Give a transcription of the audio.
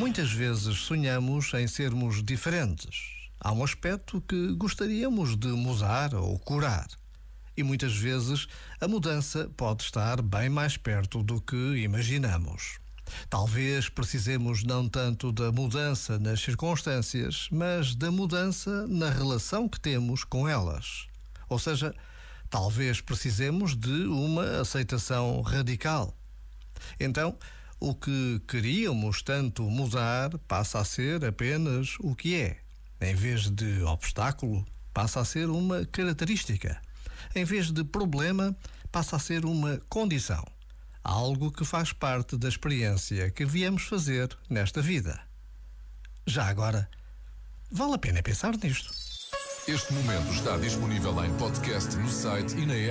Muitas vezes sonhamos em sermos diferentes. Há um aspecto que gostaríamos de mudar ou curar. E muitas vezes a mudança pode estar bem mais perto do que imaginamos. Talvez precisemos não tanto da mudança nas circunstâncias, mas da mudança na relação que temos com elas. Ou seja, talvez precisemos de uma aceitação radical. Então, o que queríamos tanto mudar passa a ser apenas o que é. Em vez de obstáculo, passa a ser uma característica. Em vez de problema, passa a ser uma condição. Algo que faz parte da experiência que viemos fazer nesta vida. Já agora, vale a pena pensar nisto. Este momento está disponível em podcast no site e na app.